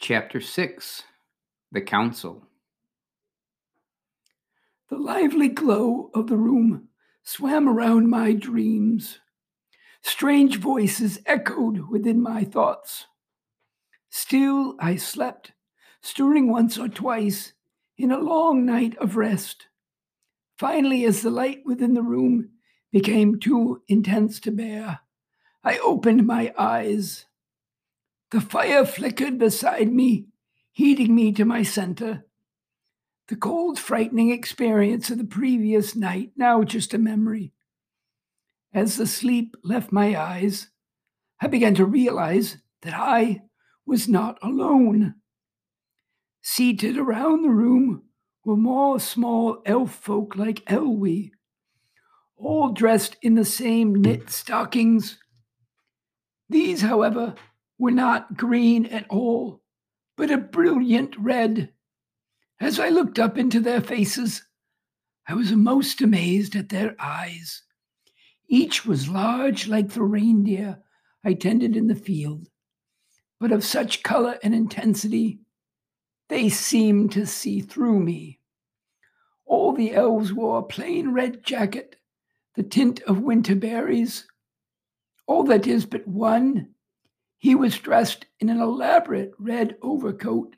Chapter 6 The Council The lively glow of the room swam around my dreams. Strange voices echoed within my thoughts. Still I slept, stirring once or twice in a long night of rest. Finally, as the light within the room became too intense to bear, I opened my eyes. The fire flickered beside me, heating me to my center. The cold, frightening experience of the previous night, now just a memory. As the sleep left my eyes, I began to realize that I was not alone. Seated around the room were more small elf folk like Elwie, all dressed in the same knit stockings. These, however, were not green at all, but a brilliant red. As I looked up into their faces, I was most amazed at their eyes. Each was large like the reindeer I tended in the field, but of such color and intensity, they seemed to see through me. All the elves wore a plain red jacket, the tint of winter berries. All that is but one he was dressed in an elaborate red overcoat.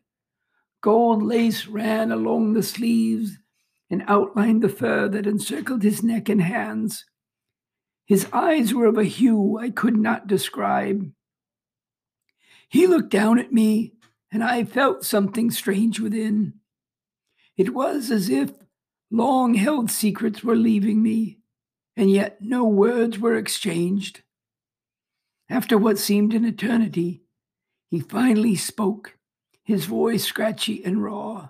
Gold lace ran along the sleeves and outlined the fur that encircled his neck and hands. His eyes were of a hue I could not describe. He looked down at me, and I felt something strange within. It was as if long held secrets were leaving me, and yet no words were exchanged. After what seemed an eternity, he finally spoke, his voice scratchy and raw.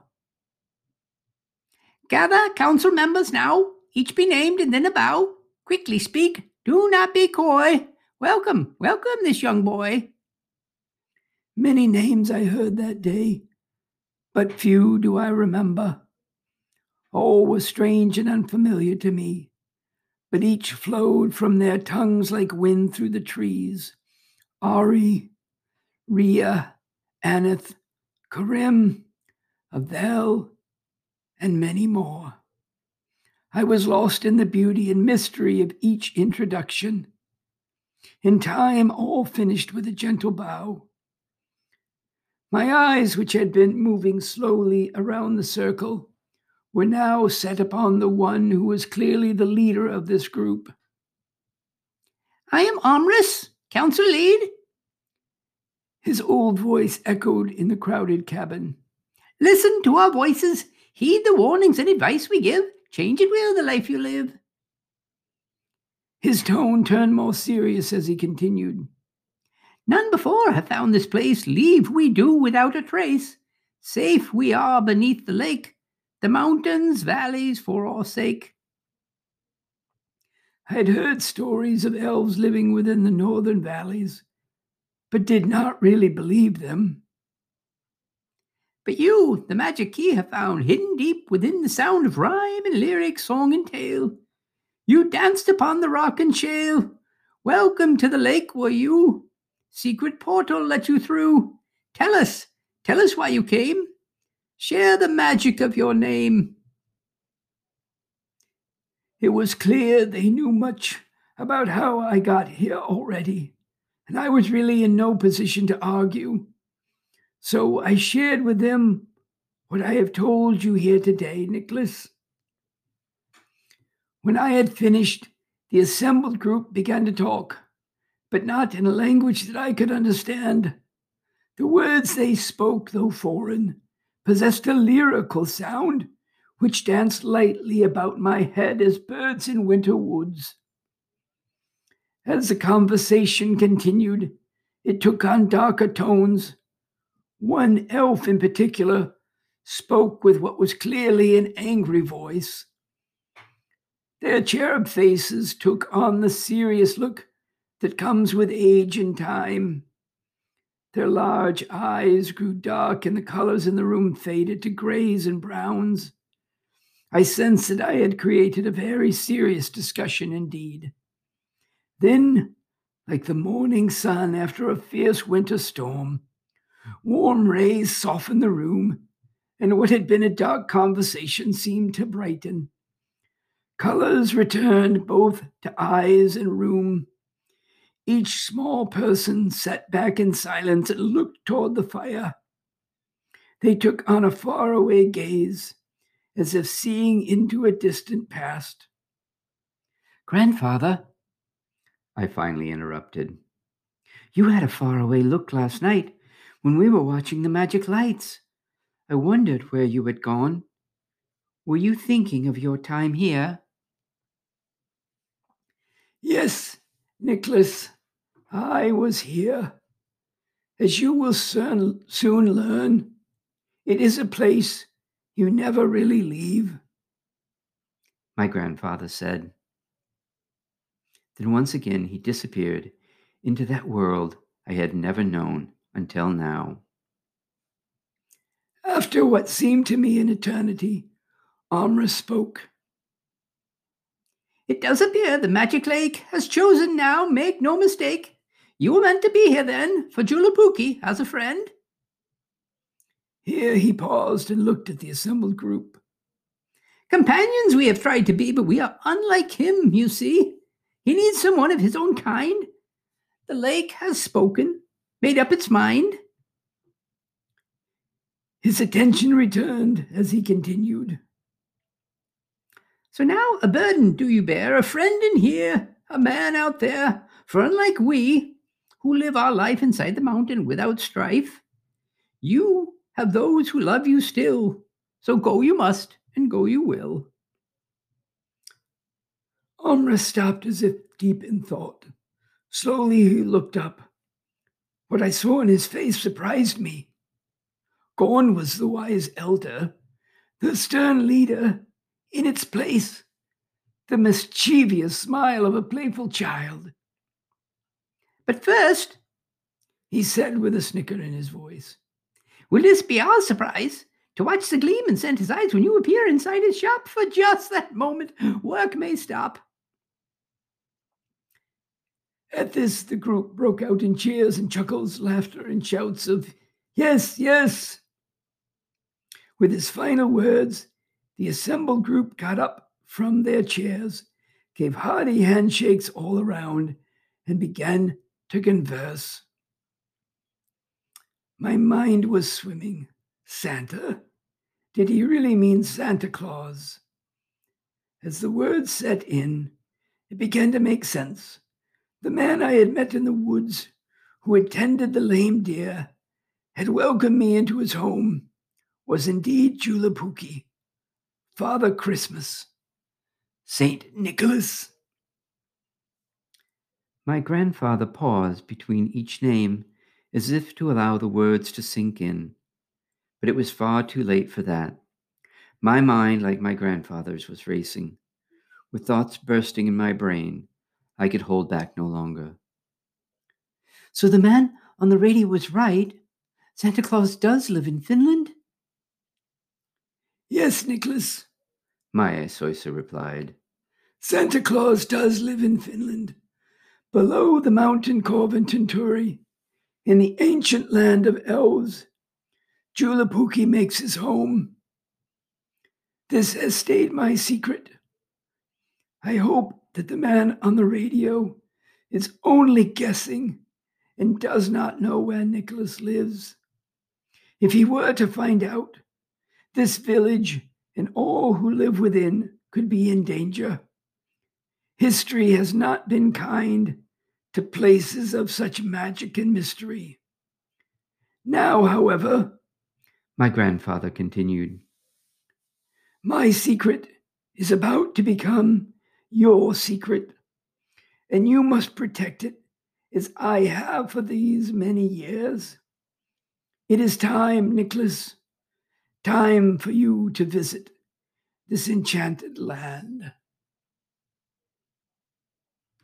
Gather, council members now, each be named and then a bow. Quickly speak, do not be coy. Welcome, welcome this young boy. Many names I heard that day, but few do I remember. All were strange and unfamiliar to me but each flowed from their tongues like wind through the trees. Ari, Ria, Aneth, Karim, Avel, and many more. I was lost in the beauty and mystery of each introduction. In time, all finished with a gentle bow. My eyes, which had been moving slowly around the circle, were now set upon the one who was clearly the leader of this group. I am Omris, council lead. His old voice echoed in the crowded cabin. Listen to our voices, heed the warnings and advice we give, change it will the life you live. His tone turned more serious as he continued. None before have found this place, leave we do without a trace. Safe we are beneath the lake, the mountains, valleys for our sake. Had heard stories of elves living within the northern valleys, but did not really believe them. But you, the magic key, have found hidden deep within the sound of rhyme and lyric, song and tale. You danced upon the rock and shale. Welcome to the lake, were you? Secret portal let you through. Tell us, tell us why you came. Share the magic of your name. It was clear they knew much about how I got here already, and I was really in no position to argue. So I shared with them what I have told you here today, Nicholas. When I had finished, the assembled group began to talk, but not in a language that I could understand. The words they spoke, though foreign, possessed a lyrical sound which danced lightly about my head as birds in winter woods. As the conversation continued, it took on darker tones. One elf in particular spoke with what was clearly an angry voice. Their cherub faces took on the serious look that comes with age and time. Their large eyes grew dark, and the colors in the room faded to grays and browns. I sensed that I had created a very serious discussion indeed. Then, like the morning sun after a fierce winter storm, Warm rays softened the room, and what had been a dark conversation seemed to brighten. Colors returned both to eyes and room. Each small person sat back in silence and looked toward the fire. They took on a faraway gaze, as if seeing into a distant past. Grandfather, I finally interrupted, you had a faraway look last night when we were watching the magic lights. I wondered where you had gone. Were you thinking of your time here? Yes, Nicholas, I was here. As you will soon, learn, it is a place you never really leave. My grandfather said. Then once again he disappeared into that world I had never known until now. After what seemed to me an eternity, Amra spoke. It does appear the Magic Lake has chosen now, make no mistake. You were meant to be here then, for Joulupukki as a friend. Here he paused and looked at the assembled group. Companions we have tried to be, but we are unlike him, you see. He needs someone of his own kind. The lake has spoken, made up its mind. His attention returned as he continued. So now a burden do you bear, a friend in here, a man out there, for unlike we, who live our life inside the mountain without strife, you have those who love you still. So go you must, and go you will. Amra stopped as if deep in thought. Slowly he looked up. What I saw in his face surprised me. Gone was the wise elder, the stern leader, in its place, the mischievous smile of a playful child. But first, he said with a snicker in his voice, will this be our surprise? To watch the gleam in Santa's eyes when you appear inside his shop for just that moment, work may stop. At this, the group broke out in cheers and chuckles, laughter, and shouts of, Yes, yes! With his final words, the assembled group got up from their chairs, gave hearty handshakes all around, and began to converse. My mind was swimming. Santa? Did he really mean Santa Claus? As the words set in, it began to make sense. The man I had met in the woods, who had tended the lame deer, had welcomed me into his home, was indeed Joulupukki, Father Christmas, Saint Nicholas. My grandfather paused between each name as if to allow the words to sink in, but it was far too late for that. My mind, like my grandfather's, was racing, with thoughts bursting in my brain I could hold back no longer. So the man on the radio was right. Santa Claus does live in Finland? Yes, Nicholas, my Isoisa replied. Santa Claus does live in Finland, below the mountain Korvatunturi, in the ancient land of elves. Joulupukki makes his home. This has stayed my secret. I hope that the man on the radio is only guessing and does not know where Nicholas lives. If he were to find out, this village and all who live within could be in danger. History has not been kind to places of such magic and mystery. Now, however, my grandfather continued, my secret is about to become your secret, and you must protect it as I have for these many years. It is time, Nicholas, time for you to visit this enchanted land.